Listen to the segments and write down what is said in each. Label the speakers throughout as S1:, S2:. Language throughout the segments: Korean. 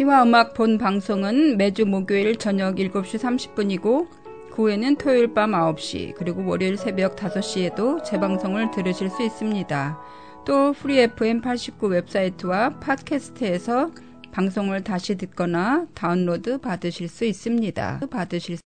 S1: 시와 음악 본 방송은 매주 목요일 저녁 7시 30분이고 그 후에는 토요일 밤 9시 그리고 월요일 새벽 5시에도 재방송을 들으실 수 있습니다. 또 Free FM 89 웹사이트와 팟캐스트에서 방송을 다시 듣거나 다운로드 받으실 수 있습니다. 받으실 수...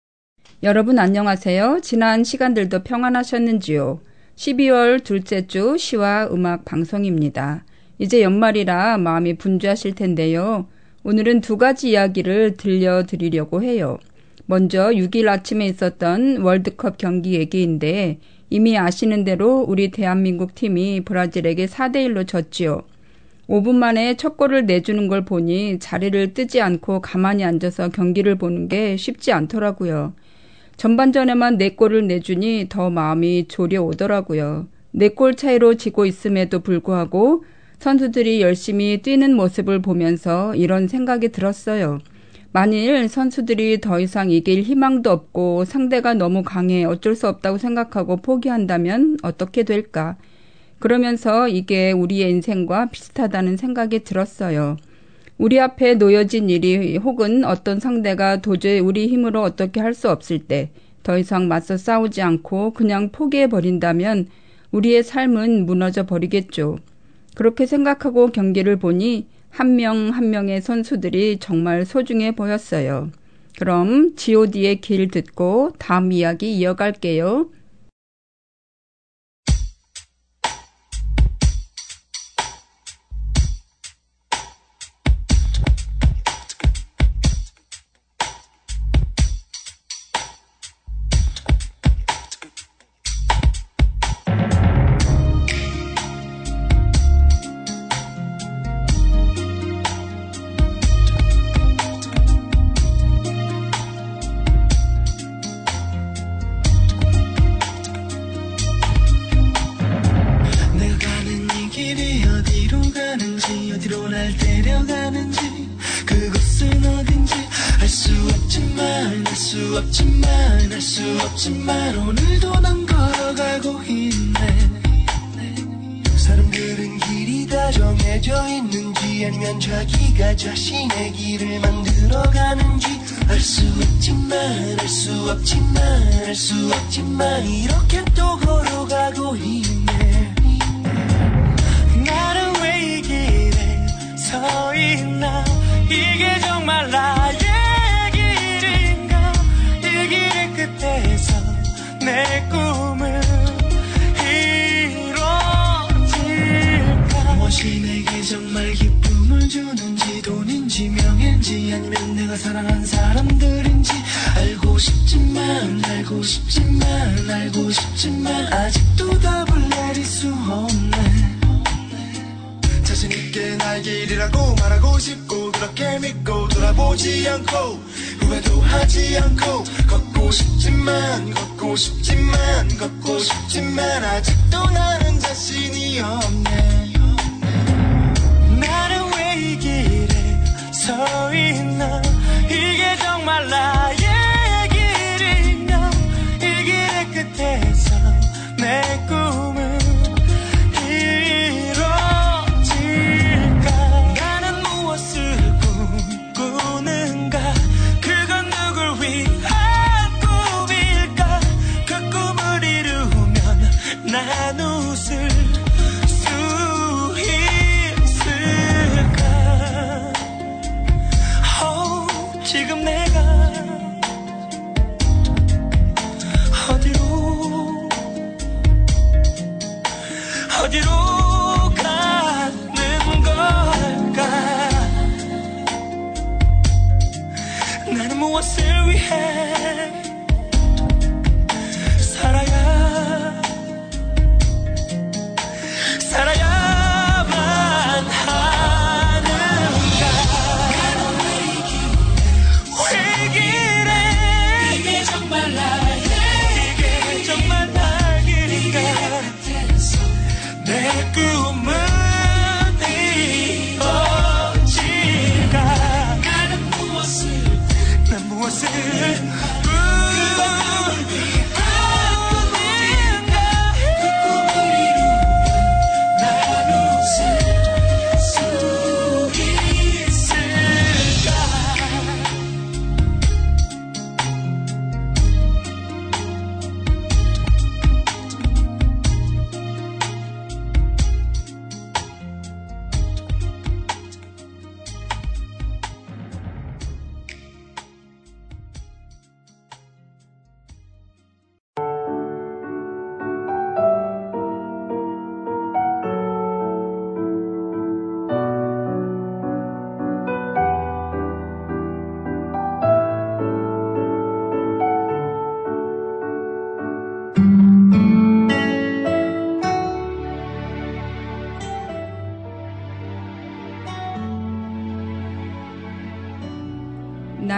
S1: 여러분 안녕하세요. 지난 시간들도 평안하셨는지요? 12월 둘째 주 시와 음악 방송입니다. 이제 연말이라 마음이 분주하실 텐데요. 오늘은 두 가지 이야기를 들려드리려고 해요. 먼저 6일 아침에 있었던 월드컵 경기 얘기인데 이미 아시는 대로 우리 대한민국 팀이 브라질에게 4대1로 졌지요. 5분 만에 첫 골을 내주는 걸 보니 자리를 뜨지 않고 가만히 앉아서 경기를 보는 게 쉽지 않더라고요. 전반전에만 4골을 내주니 더 마음이 졸여 오더라고요. 4골 차이로 지고 있음에도 불구하고 선수들이 열심히 뛰는 모습을 보면서 이런 생각이 들었어요. 만일 선수들이 더 이상 이길 희망도 없고 상대가 너무 강해 어쩔 수 없다고 생각하고 포기한다면 어떻게 될까? 그러면서 이게 우리의 인생과 비슷하다는 생각이 들었어요. 우리 앞에 놓여진 일이 혹은 어떤 상대가 도저히 우리 힘으로 어떻게 할 수 없을 때 더 이상 맞서 싸우지 않고 그냥 포기해 버린다면 우리의 삶은 무너져 버리겠죠. 그렇게 생각하고 경기를 보니 한 명한 한 명의 선수들이 정말 소중해 보였어요. 그럼 god의 길 듣고 다음 이야기 이어갈게요.
S2: 알 수 없지만 알 수 없지만 오늘도 난 걸어가고 있네. 사람들은 길이 다 정해져 있는지 아니면 자기가 자신의 길을 만들어가는지 알 수 없지만 알 수 없지만 알 수 없지만 이렇게 또 걸어가고 있네.
S3: 나를 왜 이길에 서 있나? 이게 정말 나의 내 꿈은 이뤄질까?
S2: 무엇이 내게 정말 기쁨을 주는지 돈인지 명 인지, 아니면 내가 사랑한 사람들인지. 알고 싶지만 알고 싶지만 알고 싶지만 아직도 답을 내릴 수 없네. 자신있게 나의 길이라고 말하고 싶고 그렇게 믿고 돌아보지 않고 후회도 하지 않고 싶지만 걷고 싶지만 걷고 싶지만 아직도 나는 자신이 없네.
S3: 나는 왜 이 길에 서 있는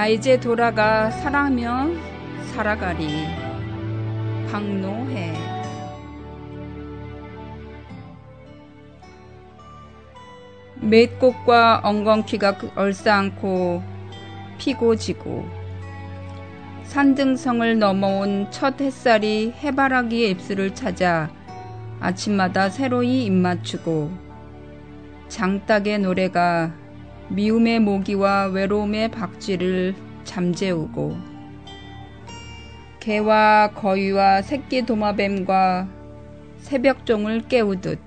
S1: 나 이제 돌아가 사랑하며 살아가리. 박노해. 맷꽃과 엉겅퀴가 얼싸안고 피고 지고 산등성을 넘어온 첫 햇살이 해바라기의 입술을 찾아 아침마다 새로이 입맞추고 장닭의 노래가 미움의 모기와 외로움의 박쥐를 잠재우고 개와 거위와 새끼 도마뱀과 새벽종을 깨우듯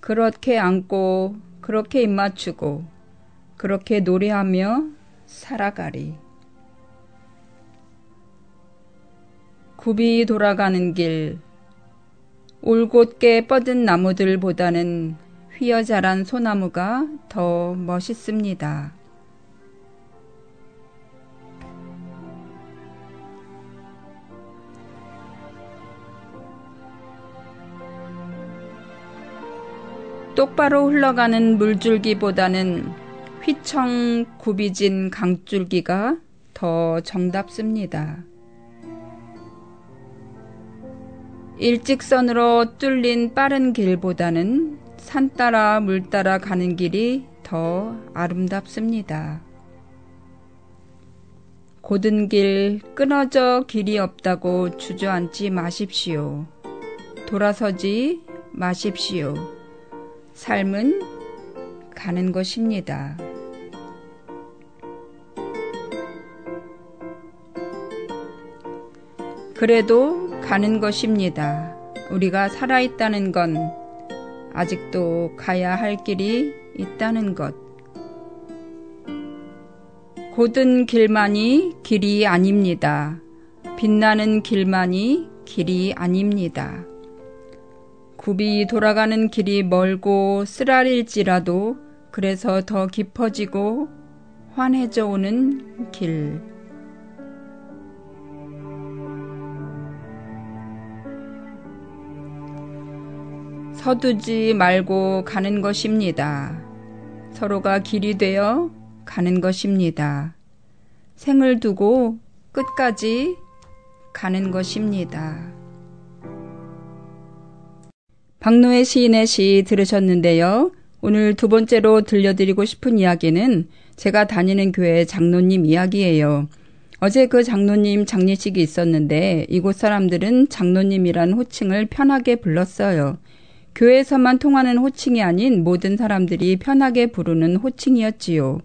S1: 그렇게 안고 그렇게 입맞추고 그렇게 노래하며 살아가리. 굽이 돌아가는 길, 올곧게 뻗은 나무들보다는 휘어 자란 소나무가 더 멋있습니다. 똑바로 흘러가는 물줄기보다는 휘청 굽이진 강줄기가 더 정답습니다. 일직선으로 뚫린 빠른 길보다는 산 따라 물 따라 가는 길이 더 아름답습니다. 고든 길 끊어져 길이 없다고 주저앉지 마십시오. 돌아서지 마십시오. 삶은 가는 것입니다. 그래도 가는 것입니다. 우리가 살아있다는 건 아직도 가야 할 길이 있다는 것. 고든 길만이 길이 아닙니다. 빛나는 길만이 길이 아닙니다. 굽이 돌아가는 길이 멀고 쓰라릴지라도 그래서 더 깊어지고 환해져 오는 길. 서두지 말고 가는 것입니다. 서로가 길이 되어 가는 것입니다. 생을 두고 끝까지 가는 것입니다. 박노의 시인의 시 들으셨는데요. 오늘 두 번째로 들려드리고 싶은 이야기는 제가 다니는 교회 장로님 이야기예요. 어제 그 장로님 장례식이 있었는데 이곳 사람들은 장로님이란 호칭을 편하게 불렀어요. 교회에서만 통하는 호칭이 아닌 모든 사람들이 편하게 부르는 호칭이었지요.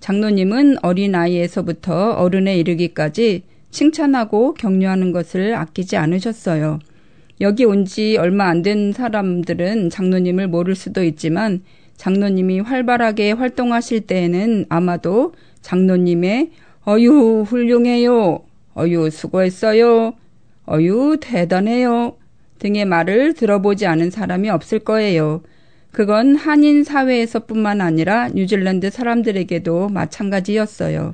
S1: 장로님은 어린아이에서부터 어른에 이르기까지 칭찬하고 격려하는 것을 아끼지 않으셨어요. 여기 온 지 얼마 안 된 사람들은 장로님을 모를 수도 있지만 장로님이 활발하게 활동하실 때에는 아마도 장로님의 어유 훌륭해요. 어유 수고했어요. 어유 대단해요. 등의 말을 들어보지 않은 사람이 없을 거예요. 그건 한인 사회에서뿐만 아니라 뉴질랜드 사람들에게도 마찬가지였어요.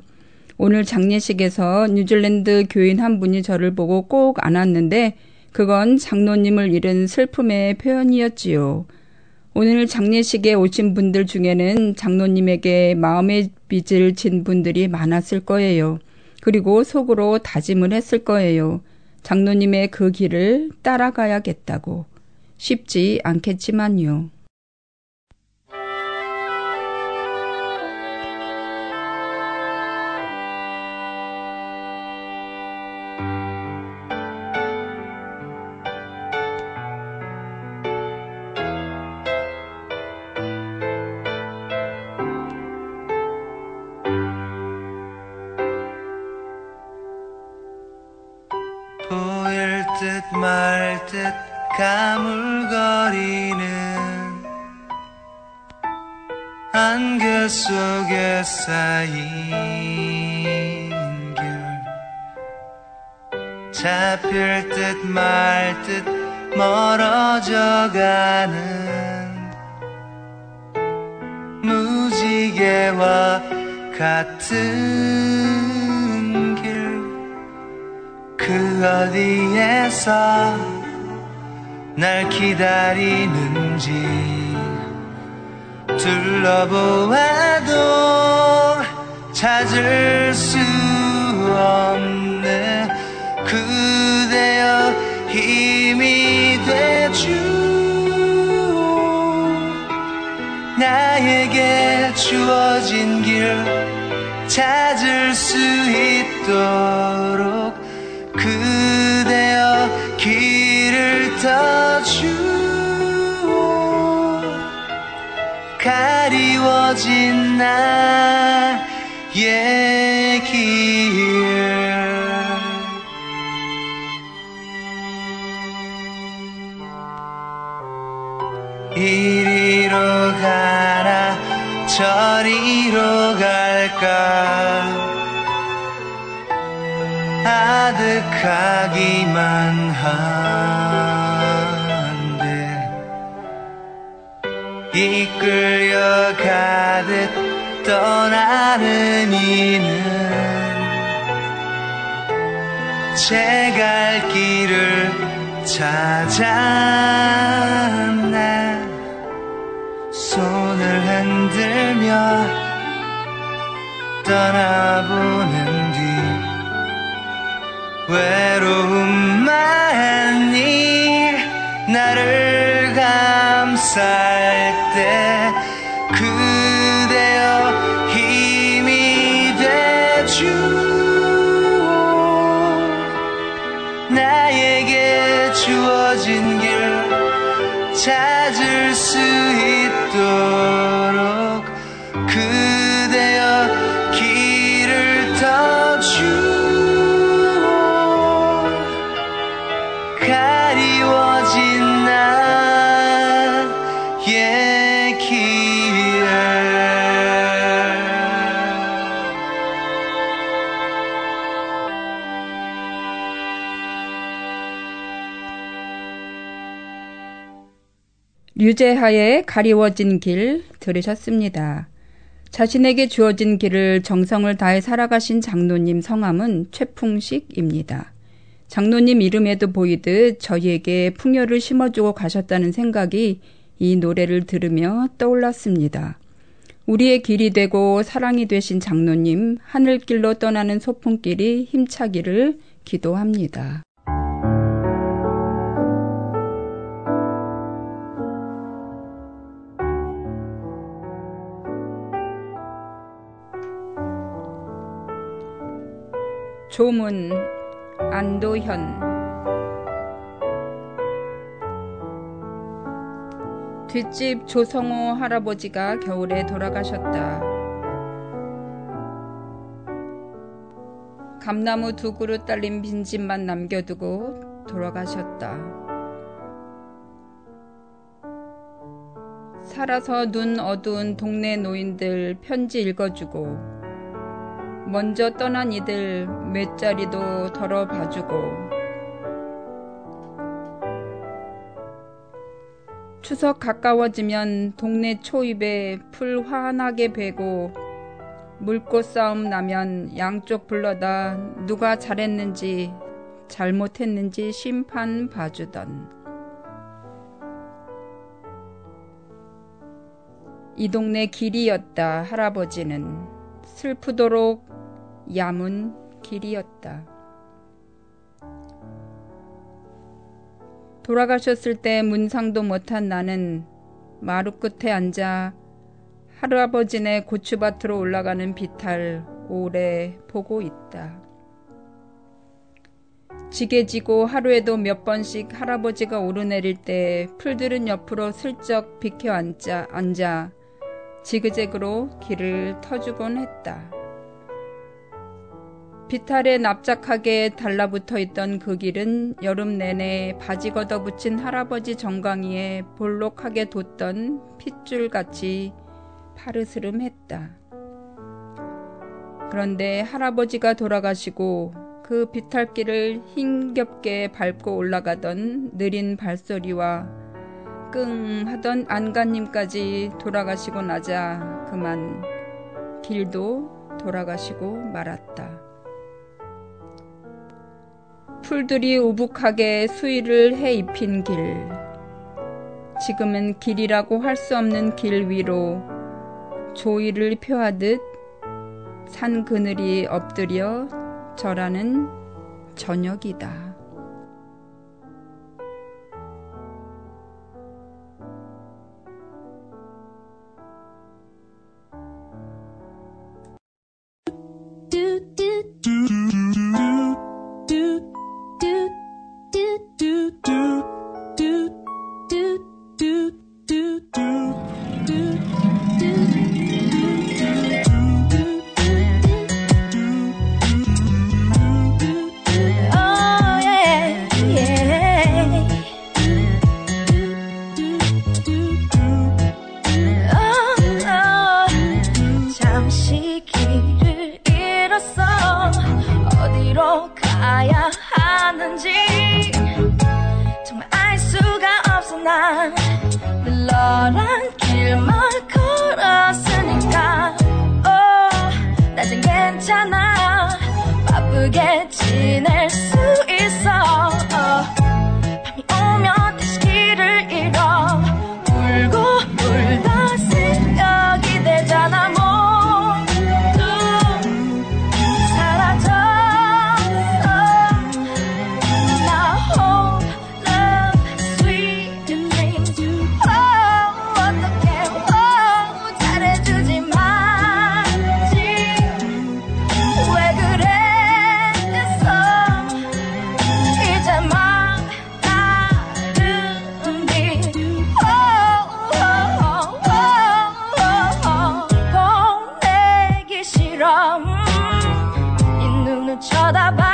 S1: 오늘 장례식에서 뉴질랜드 교인 한 분이 저를 보고 꼭 안았는데 그건 장로님을 잃은 슬픔의 표현이었지요. 오늘 장례식에 오신 분들 중에는 장로님에게 마음의 빚을 진 분들이 많았을 거예요. 그리고 속으로 다짐을 했을 거예요. 장로님의 그 길을 따라가야겠다고. 쉽지 않겠지만요.
S4: 가물거리는 안개 속에 쌓인 길. 잡힐 듯 말 듯 멀어져 가는 무지개와 같은 길. 그 어디에서 날 기다리는지 둘러보아도 찾을 수 없네. 그대여 힘이 되주. 나에게 주어진 길 찾을 수 있도록 터주오 가리워진 나의 길. 이리로 가나 저리로 갈까? 아득하기만 한 끌려 가듯 떠나는 이는 제 갈 길을 찾았네. 손을 흔들며 떠나보는 뒤 외로움만이 나를 감쌀 때 그대여 힘이 되주 나에게 주어진 길 찾을 수 있도록
S1: 류제하의 가리워진 길 들으셨습니다. 자신에게 주어진 길을 정성을 다해 살아가신 장로님 성함은 최풍식입니다. 장로님 이름에도 보이듯 저희에게 풍요를 심어주고 가셨다는 생각이 이 노래를 들으며 떠올랐습니다. 우리의 길이 되고 사랑이 되신 장로님 하늘길로 떠나는 소풍길이 힘차기를 기도합니다. 조문 안도현 뒷집 조성호 할아버지가 겨울에 돌아가셨다. 감나무 두 그루 딸린 빈집만 남겨두고 돌아가셨다. 살아서 눈 어두운 동네 노인들 편지 읽어주고 먼저 떠난 이들 몇 자리도 덜어 봐주고 추석 가까워지면 동네 초입에 풀 환하게 베고 물꽃 싸움 나면 양쪽 불러다 누가 잘했는지 잘못했는지 심판 봐주던. 이 동네 길이었다 할아버지는. 슬프도록 야문 길이었다. 돌아가셨을 때 문상도 못한 나는 마루 끝에 앉아 할아버지네 고추밭으로 올라가는 비탈 오래 보고 있다. 지게 지고 하루에도 몇 번씩 할아버지가 오르내릴 때 풀들은 옆으로 슬쩍 비켜 앉아, 앉아 지그재그로 길을 터주곤 했다. 비탈에 납작하게 달라붙어 있던 그 길은 여름 내내 바지 걷어붙인 할아버지 정강이에 볼록하게 돋던 핏줄같이 파르스름했다. 그런데 할아버지가 돌아가시고 그 비탈길을 힘겹게 밟고 올라가던 느린 발소리와 끙 하던 안가님까지 돌아가시고 나자 그만 길도 돌아가시고 말았다. 풀들이 우북하게 수위를 해 입힌 길. 지금은 길이라고 할 수 없는 길 위로 조의를 표하듯 산 그늘이 엎드려 절하는 저녁이다.
S5: The Lord 说的吧。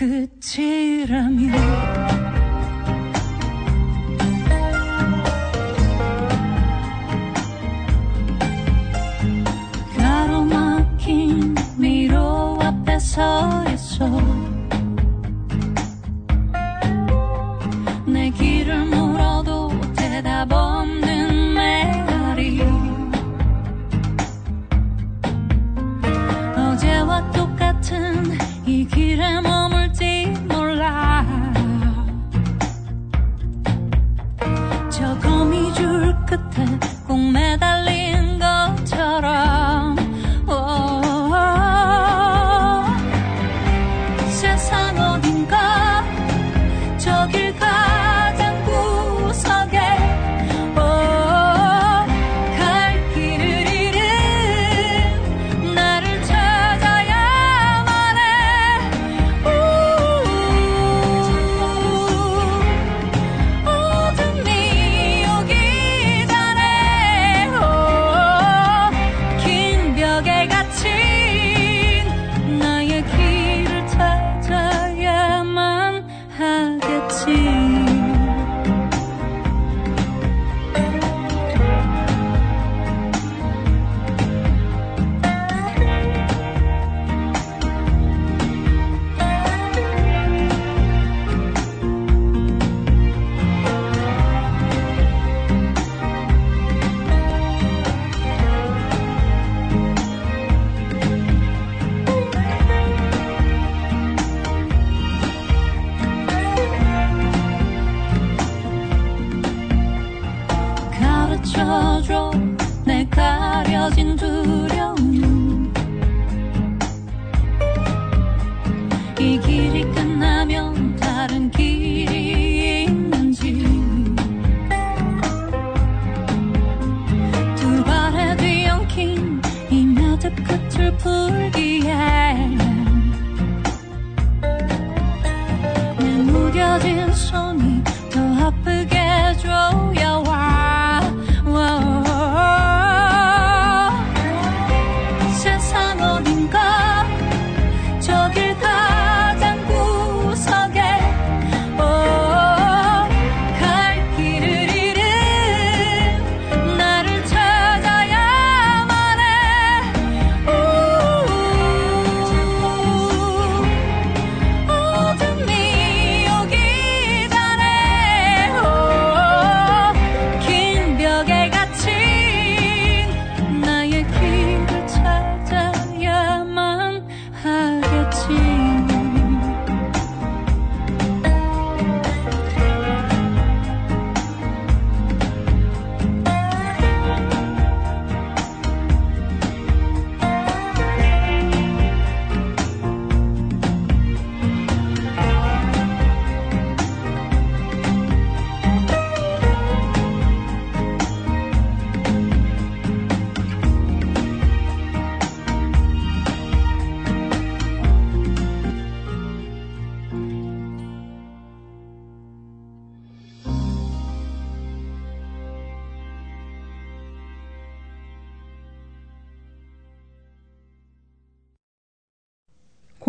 S3: 끝이라면 가로막힌 미로 앞에 서 있어 이 길에 머물지 몰라. 저 거미줄 끝에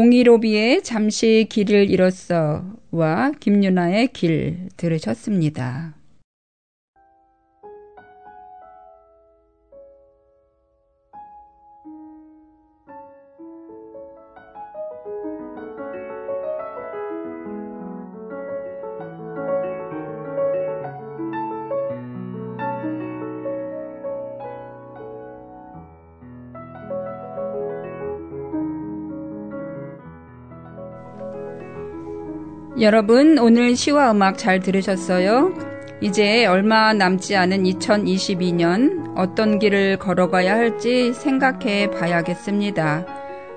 S1: 공이로비의 잠시 길을 잃었어와 김유나의 길 들으셨습니다. 여러분, 오늘 시와 음악 잘 들으셨어요? 이제 얼마 남지 않은 2022년 어떤 길을 걸어가야 할지 생각해 봐야겠습니다.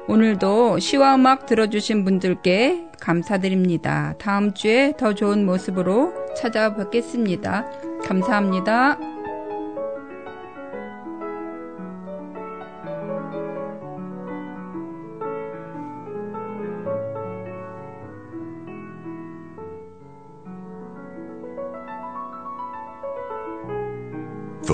S1: 오늘도 시와 음악 들어주신 분들께 감사드립니다. 다음 주에 더 좋은 모습으로 찾아뵙겠습니다. 감사합니다.